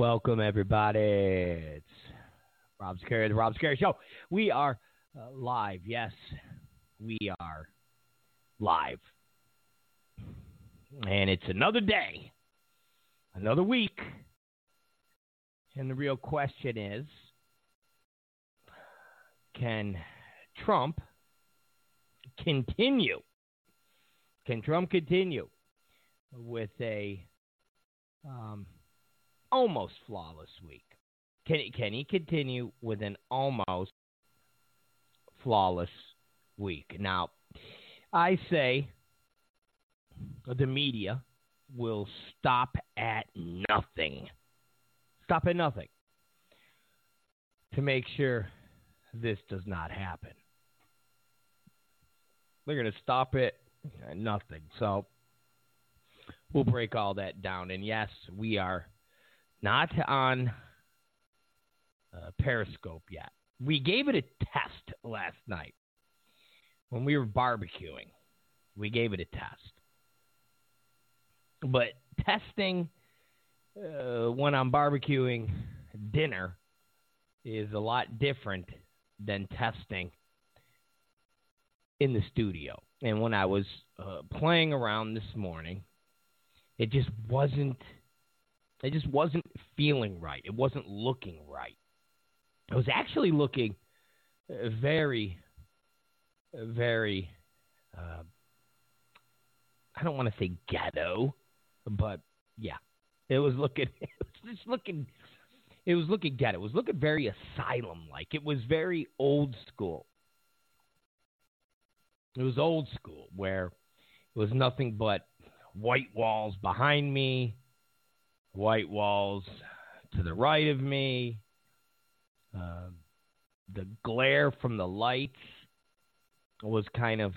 Welcome, everybody. It's Rob Scary, the Rob Scary Show. We are uh, live. Yes, we are live. And it's another day, another week. And the real question is can Trump continue? Can Trump continue with a um, almost flawless week? Can can he continue with an almost flawless week? Now, I say the media will stop at nothing. Stop at nothing to make sure this does not happen. They're going to stop it nothing. So we'll break all that down. And yes, we are not on uh, Periscope yet. We gave it a test last night when we were barbecuing. We gave it a test. But testing uh, when I'm barbecuing dinner is a lot different than testing in the studio. And when I was uh, playing around this morning, it just wasn't it just wasn't feeling right. It wasn't looking right. It was actually looking very very uh, I don't want to say ghetto, but yeah, it was looking it was just looking it was looking ghetto. It was looking very asylum like. It was very old school. It was old school where it was nothing but white walls behind me, white walls to the right of me, uh, the glare from the lights was kind of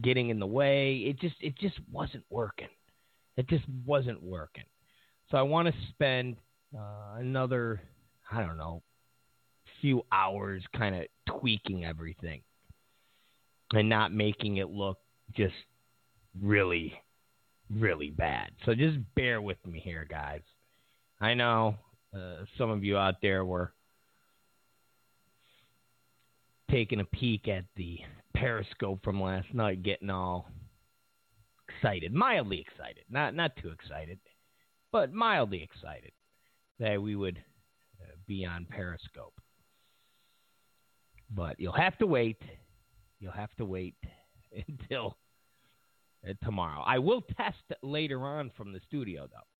getting in the way. It just it just wasn't working. It just wasn't working. So I want to spend uh, another I don't know few hours kind of tweaking everything and not making it look just really really bad. So just bear with me here, guys. I know uh, some of you out there were taking a peek at the Periscope from last night, getting all excited, mildly excited, not not too excited, but mildly excited that we would uh, be on Periscope. But you'll have to wait. You'll have to wait until uh, tomorrow. I will test later on from the studio, though.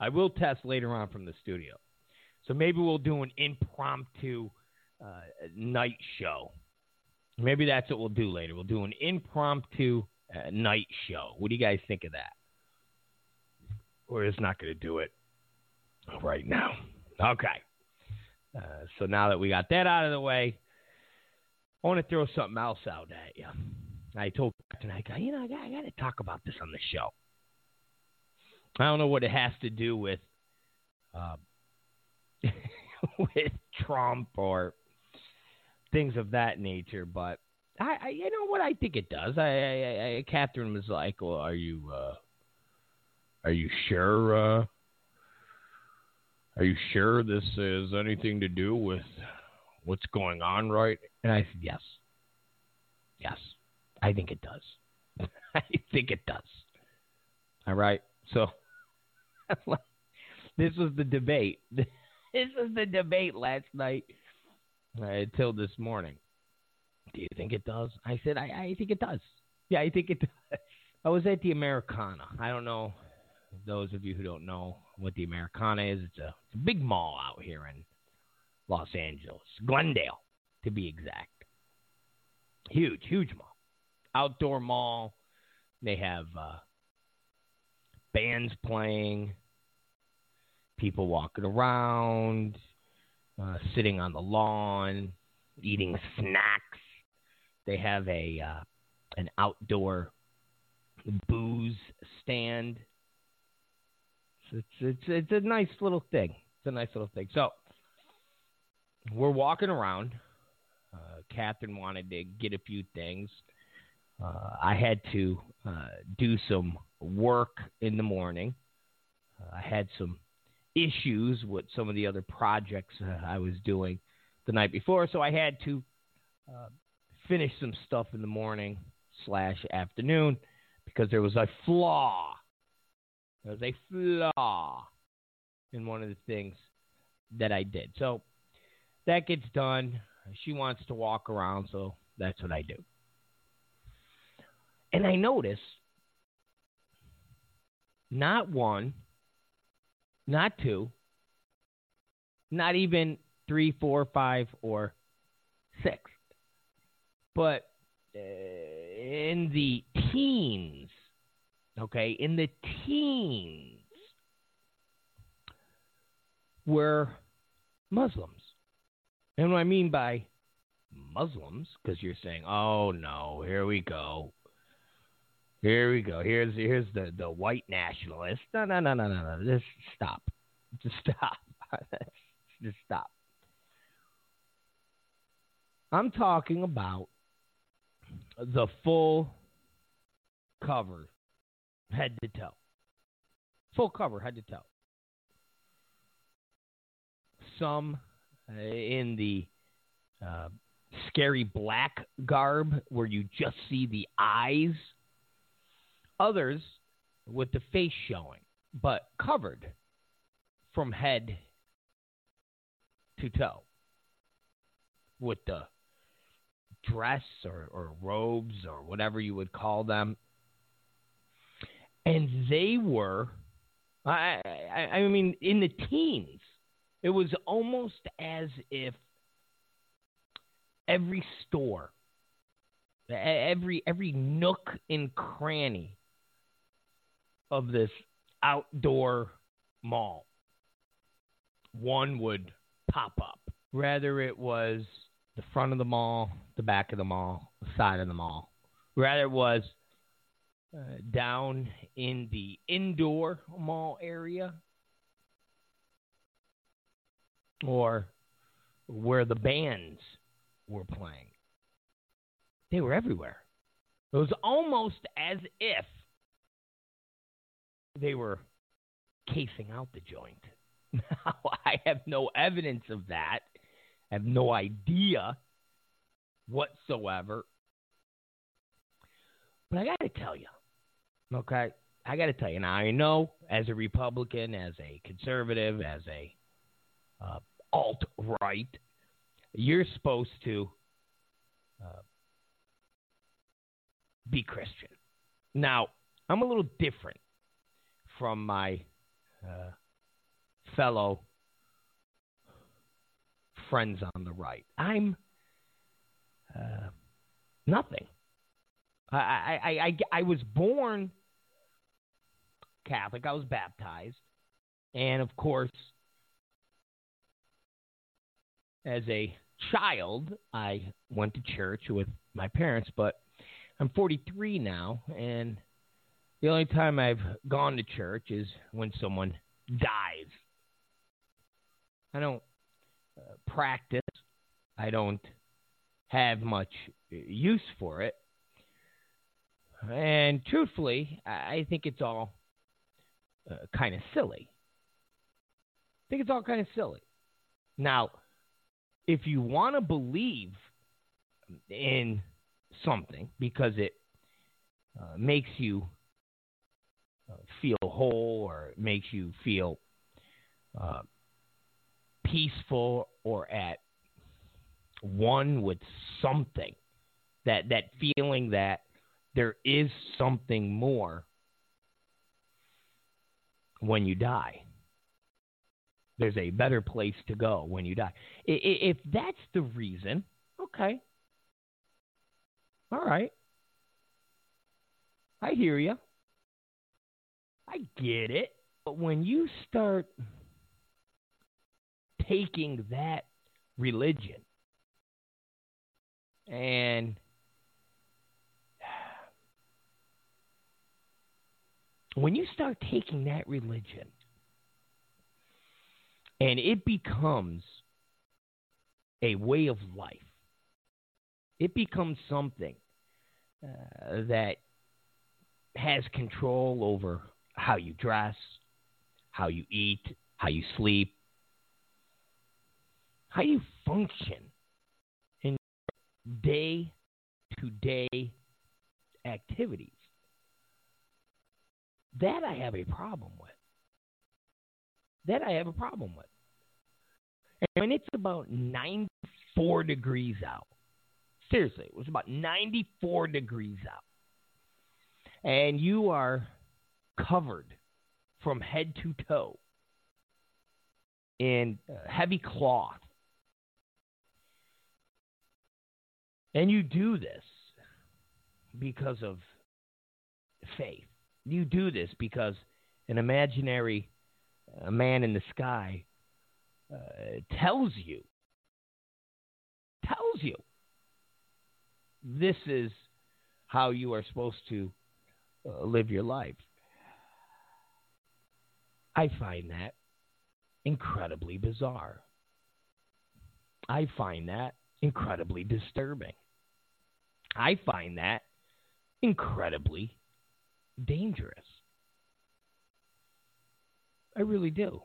I will test later on from the studio. So maybe we'll do an impromptu uh, night show. Maybe that's what we'll do later. We'll do an impromptu uh, night show. What do you guys think of that? We're just not going to do it right now. Okay. Uh, so now that we got that out of the way, I want to throw something else out at you. I told tonight, you know, I got, I got to talk about this on the show. I don't know what it has to do with uh, with Trump or things of that nature, but I, I, you know what I think it does. I, I, I Catherine was like, "Well, are you, uh, are you sure? Uh, are you sure this has anything to do with what's going on, right?" And I said, "Yes, yes, I think it does. I think it does." All right, so this was the debate. This was the debate last night uh, until this morning. Do you think it does? I said, I, I think it does. Yeah, I think it does. I was at the Americana. I don't know those of you who don't know what the Americana is. It's a, it's a big mall out here in Los Angeles, Glendale, to be exact. Huge, huge mall. Outdoor mall. They have uh, bands playing people walking around, uh, sitting on the lawn, eating snacks. They have a uh, an outdoor booze stand. It's, it's it's a nice little thing. It's a nice little thing. So we're walking around. Uh, Catherine wanted to get a few things. Uh, I had to uh, do some work in the morning. Uh, I had some issues with some of the other projects uh, I was doing the night before, so I had to uh, finish some stuff in the morning slash afternoon because there was a flaw. There was a flaw in one of the things that I did. So that gets done. She wants to walk around, so that's what I do. And I notice not one, not two, not even three, four, five, or six, but uh, in the teens, okay, in the teens were Muslims. And what I mean by Muslims, because you're saying, oh no, here we go. Here we go. Here's here's the, the white nationalist. No, no, no, no, no, no. Just stop. Just stop. Just stop. I'm talking about the full cover, head to toe. Full cover, head to toe. Some uh, in the uh, scary black garb where you just see the eyes others with the face showing, but covered from head to toe with the dress or, or robes or whatever you would call them. And they were, I, I, I mean, in the teens. It was almost as if every store, every every nook and cranny of this outdoor mall, one would pop up. Rather, it was the front of the mall, the back of the mall, the side of the mall. Rather, it was uh, down in the indoor mall area or where the bands were playing. They were everywhere. It was almost as if they were casing out the joint. Now, I have no evidence of that. I have no idea whatsoever. But I got to tell you, okay? I got to tell you. Now, I know as a Republican, as a conservative, as a uh, alt right, you're supposed to uh, be Christian. Now, I'm a little different from my uh, fellow friends on the right. I'm uh, nothing. I, I, I, I, I was born Catholic. I was baptized. And of course, as a child, I went to church with my parents, but I'm 43 now, and the only time I've gone to church is when someone dies. I don't uh, practice. I don't have much use for it. And truthfully, I think it's all uh, kind of silly. I think it's all kind of silly. Now, if you want to believe in something because it uh, makes you feel whole or it makes you feel uh, peaceful or at one with something. That that feeling that there is something more when you die. There's a better place to go when you die. If that's the reason okay. All right. I hear you I get it. But when you start taking that religion and when you start taking that religion and it becomes a way of life, it becomes something uh, that has control over how you dress, how you eat, how you sleep, how you function in day to day activities. That I have a problem with. That I have a problem with. And when it's about 94 degrees out, seriously, it was about 94 degrees out, and you are covered from head to toe in heavy cloth, and you do this because of faith. You do this because an imaginary uh, man in the sky uh, tells you, tells you, this is how you are supposed to uh, live your life. I find that incredibly bizarre. I find that incredibly disturbing. I find that incredibly dangerous. I really do.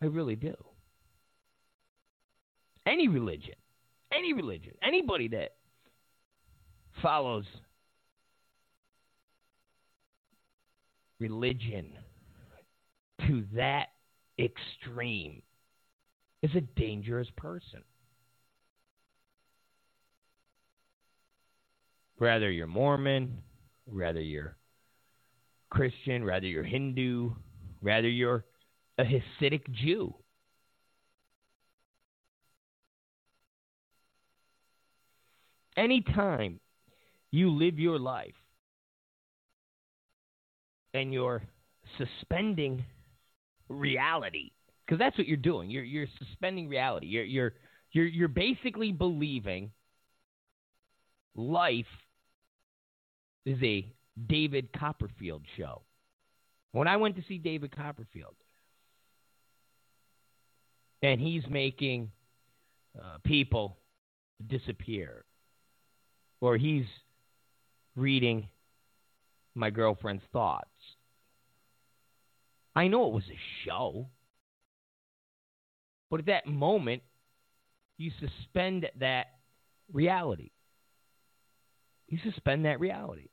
I really do. Any religion, any religion, anybody that follows religion to that extreme is a dangerous person. Whether you're Mormon, whether you're Christian, whether you're Hindu, whether you're a Hasidic Jew. Anytime you live your life and you're suspending reality, because that's what you're doing. You're you're suspending reality. You're you're you're you're basically believing life is a David Copperfield show. When I went to see David Copperfield, and he's making uh, people disappear, or he's reading my girlfriend's thoughts. I know it was a show, but at that moment, you suspend that reality. You suspend that reality.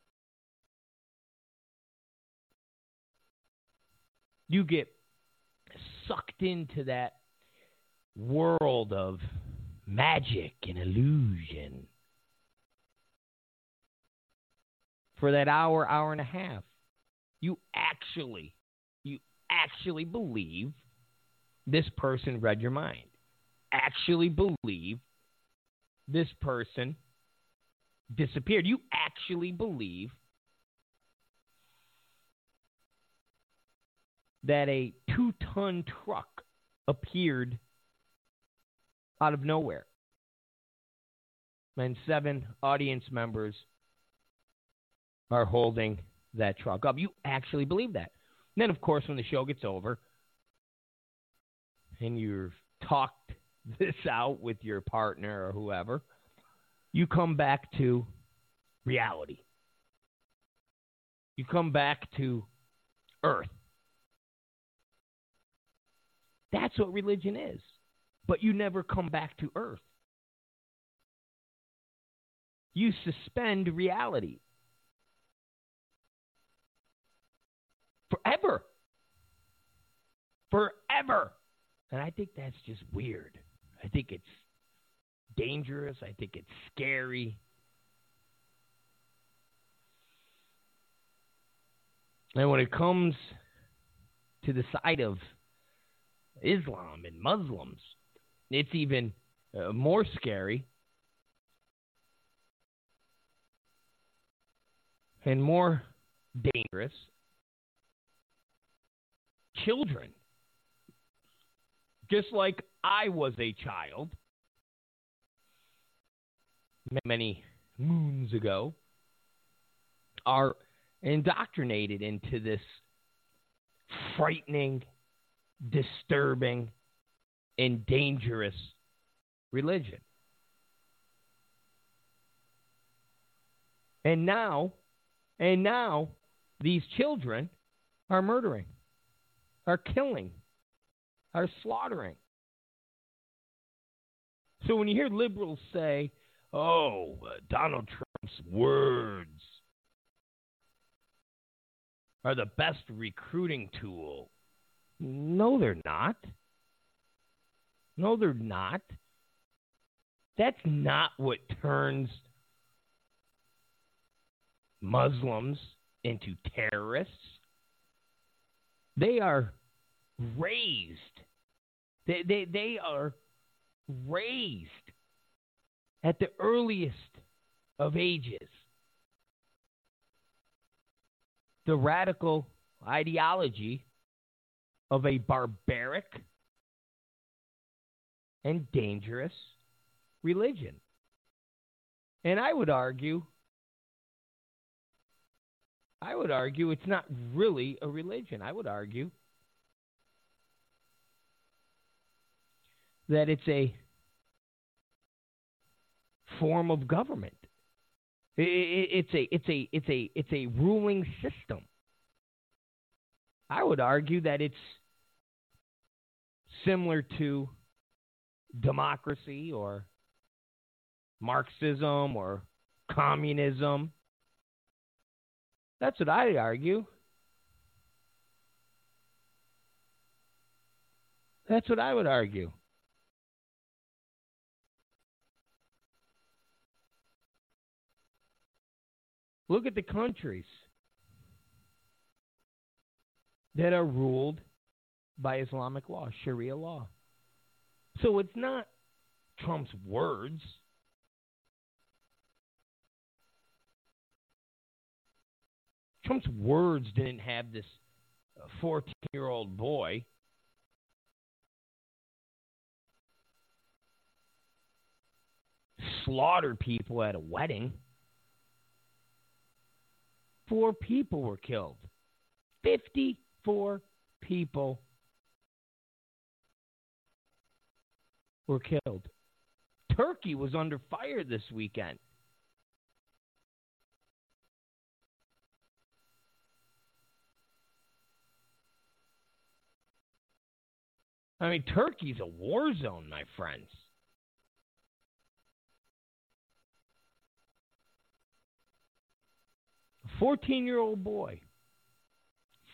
You get sucked into that world of magic and illusion for that hour, hour and a half. You actually, actually believe this person read your mind. Actually believe this person disappeared. You actually believe that a two ton truck appeared out of nowhere. And seven audience members are holding that truck up. You actually believe that. And then, of course, when the show gets over and you've talked this out with your partner or whoever, you come back to reality. You come back to earth. That's what religion is. But you never come back to earth. You suspend reality. Forever. Forever. And I think that's just weird. I think it's dangerous. I think it's scary. And when it comes to the side of Islam and Muslims. It's even uh, more scary and more dangerous. Children, just like I was a child many moons ago, are indoctrinated into this frightening disturbing, and dangerous religion. And now, and now, these children are murdering, are killing are slaughtering. So when you hear liberals say, oh, uh, Donald Trump's words are the best recruiting tool, no, they're not. No, they're not. That's not what turns Muslims into terrorists. They are raised. They, they, they are raised at the earliest of ages. The radical ideology of a barbaric and dangerous religion. And I would argue I would argue it's not really a religion. I would argue that it's a form of government. It's a it's a it's a it's a ruling system. I would argue that it's similar to democracy or Marxism or communism. That's what I argue. That's what I would argue. Look at the countries that are ruled by Islamic law, Sharia law. So it's not Trump's words. Trump's words didn't have this uh, 14 year old boy slaughter people at a wedding. Four people were killed. 54 people were killed. Turkey was under fire this weekend. I mean, Turkey's a war zone, my friends. A 14 year old boy.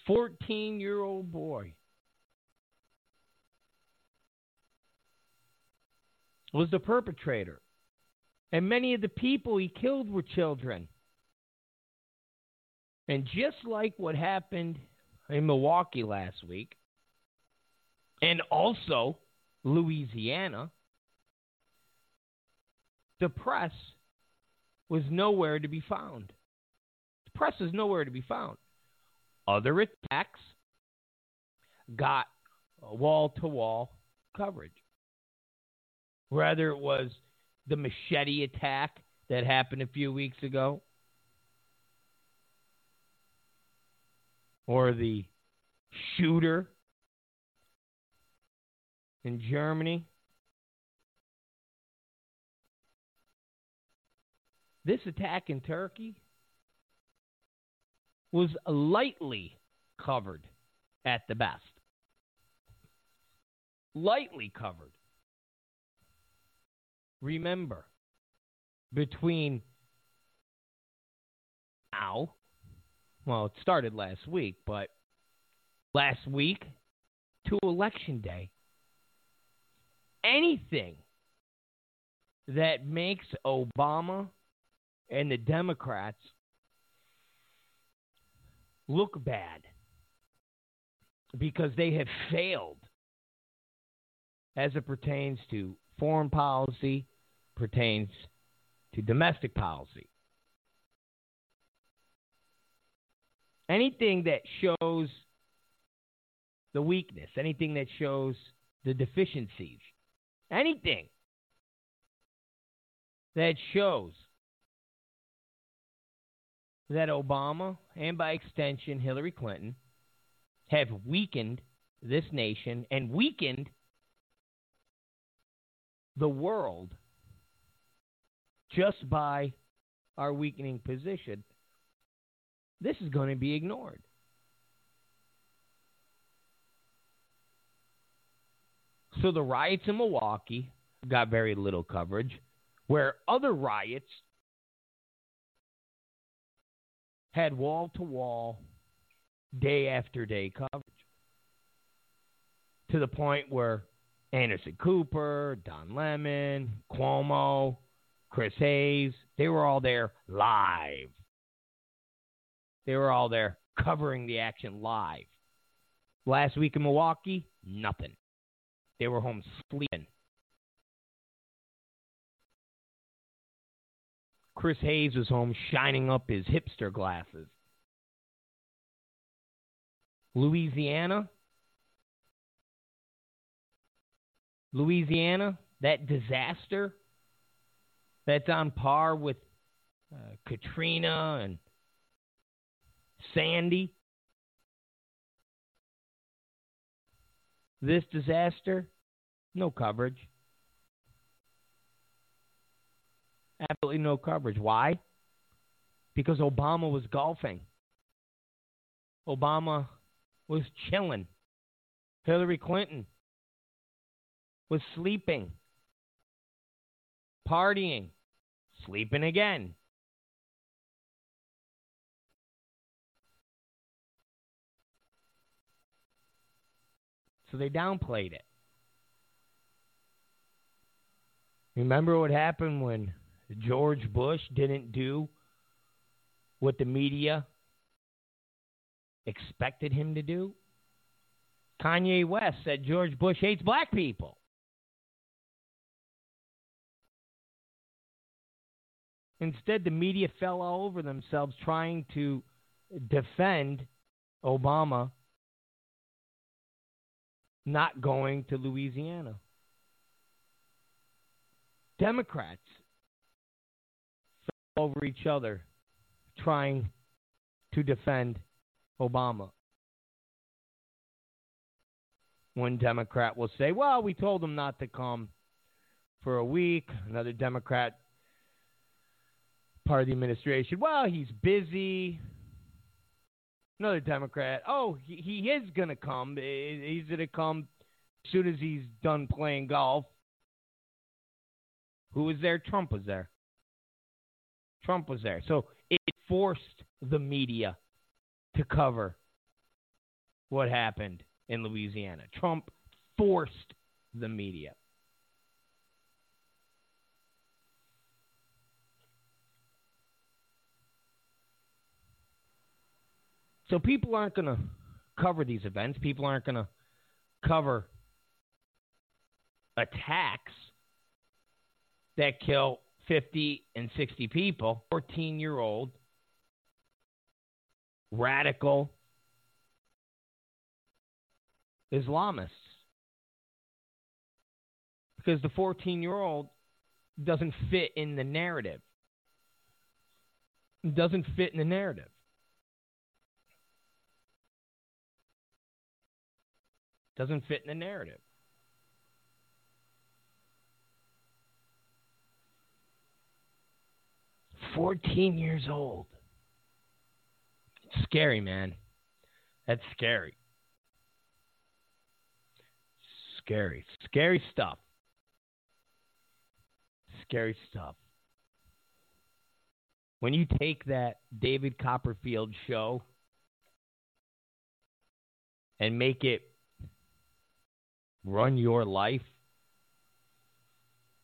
14 year old boy. Was the perpetrator. And many of the people he killed were children. And just like what happened in Milwaukee last week, and also Louisiana, the press was nowhere to be found. The press is nowhere to be found. Other attacks got wall to wall coverage. Whether it was the machete attack that happened a few weeks ago, or the shooter in Germany. This attack in Turkey was lightly covered at the best. Lightly covered. Remember, between now, well, it started last week, but last week to election day, anything that makes Obama and the Democrats look bad because they have failed as it pertains to foreign policy, pertains to domestic policy. Anything that shows the weakness, anything that shows the deficiencies, anything that shows that Obama and by extension Hillary Clinton have weakened this nation and weakened the world just by our weakening position, this is going to be ignored. So the riots in Milwaukee got very little coverage, where other riots had wall to wall, day after day coverage. To the point where Anderson Cooper, Don Lemon, Cuomo, Chris Hayes, they were all there live. They were all there covering the action live. Last week in Milwaukee, nothing. They were home sleeping. Chris Hayes was home shining up his hipster glasses. Louisiana. Louisiana, that disaster that's on par with uh, Katrina and Sandy. This disaster, no coverage. Absolutely no coverage. Why? Because Obama was golfing. Obama was chilling. Hillary Clinton was sleeping, partying, sleeping again. So they downplayed it. Remember what happened when George Bush didn't do what the media expected him to do? Kanye West said George Bush hates black people. Instead, the media fell all over themselves trying to defend Obama not going to Louisiana. Democrats over each other trying to defend Obama. One Democrat will say, well, we told him not to come for a week. Another Democrat, part of the administration, well, he's busy. Another Democrat, oh, he, he is going to come. He's going to come as soon as he's done playing golf. Who was there? Trump was there. Trump was there. So it forced the media to cover what happened in Louisiana. Trump forced the media. So people aren't going to cover these events. People aren't going to cover attacks that kill 50 and 60 people. 14 year old radical Islamists. Because the 14 year old doesn't fit in the narrative. Doesn't fit in the narrative. Doesn't fit in the narrative. Fourteen years old. Scary, man. That's scary. Scary. Scary stuff. Scary stuff. When you take that David Copperfield show and make it run your life,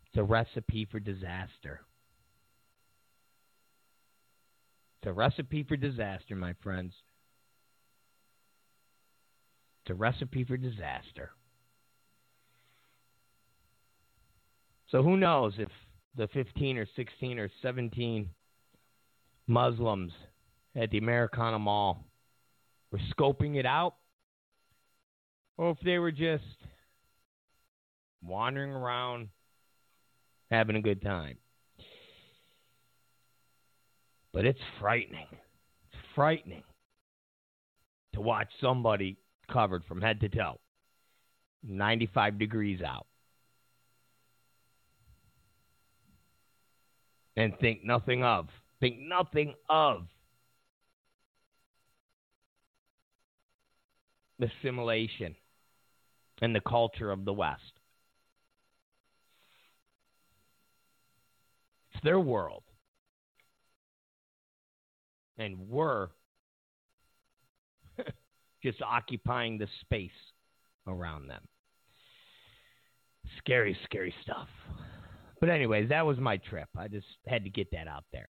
it's a recipe for disaster. It's a recipe for disaster, my friends. It's a recipe for disaster. So who knows if the 15 or 16 or 17 Muslims at the Americana Mall were scoping it out or if they were just wandering around having a good time. But it's frightening. It's frightening to watch somebody covered from head to toe, 95 degrees out, and think nothing of, think nothing of the assimilation and the culture of the West. It's their world. And we're just occupying the space around them. Scary, scary stuff. But anyways, that was my trip. I just had to get that out there.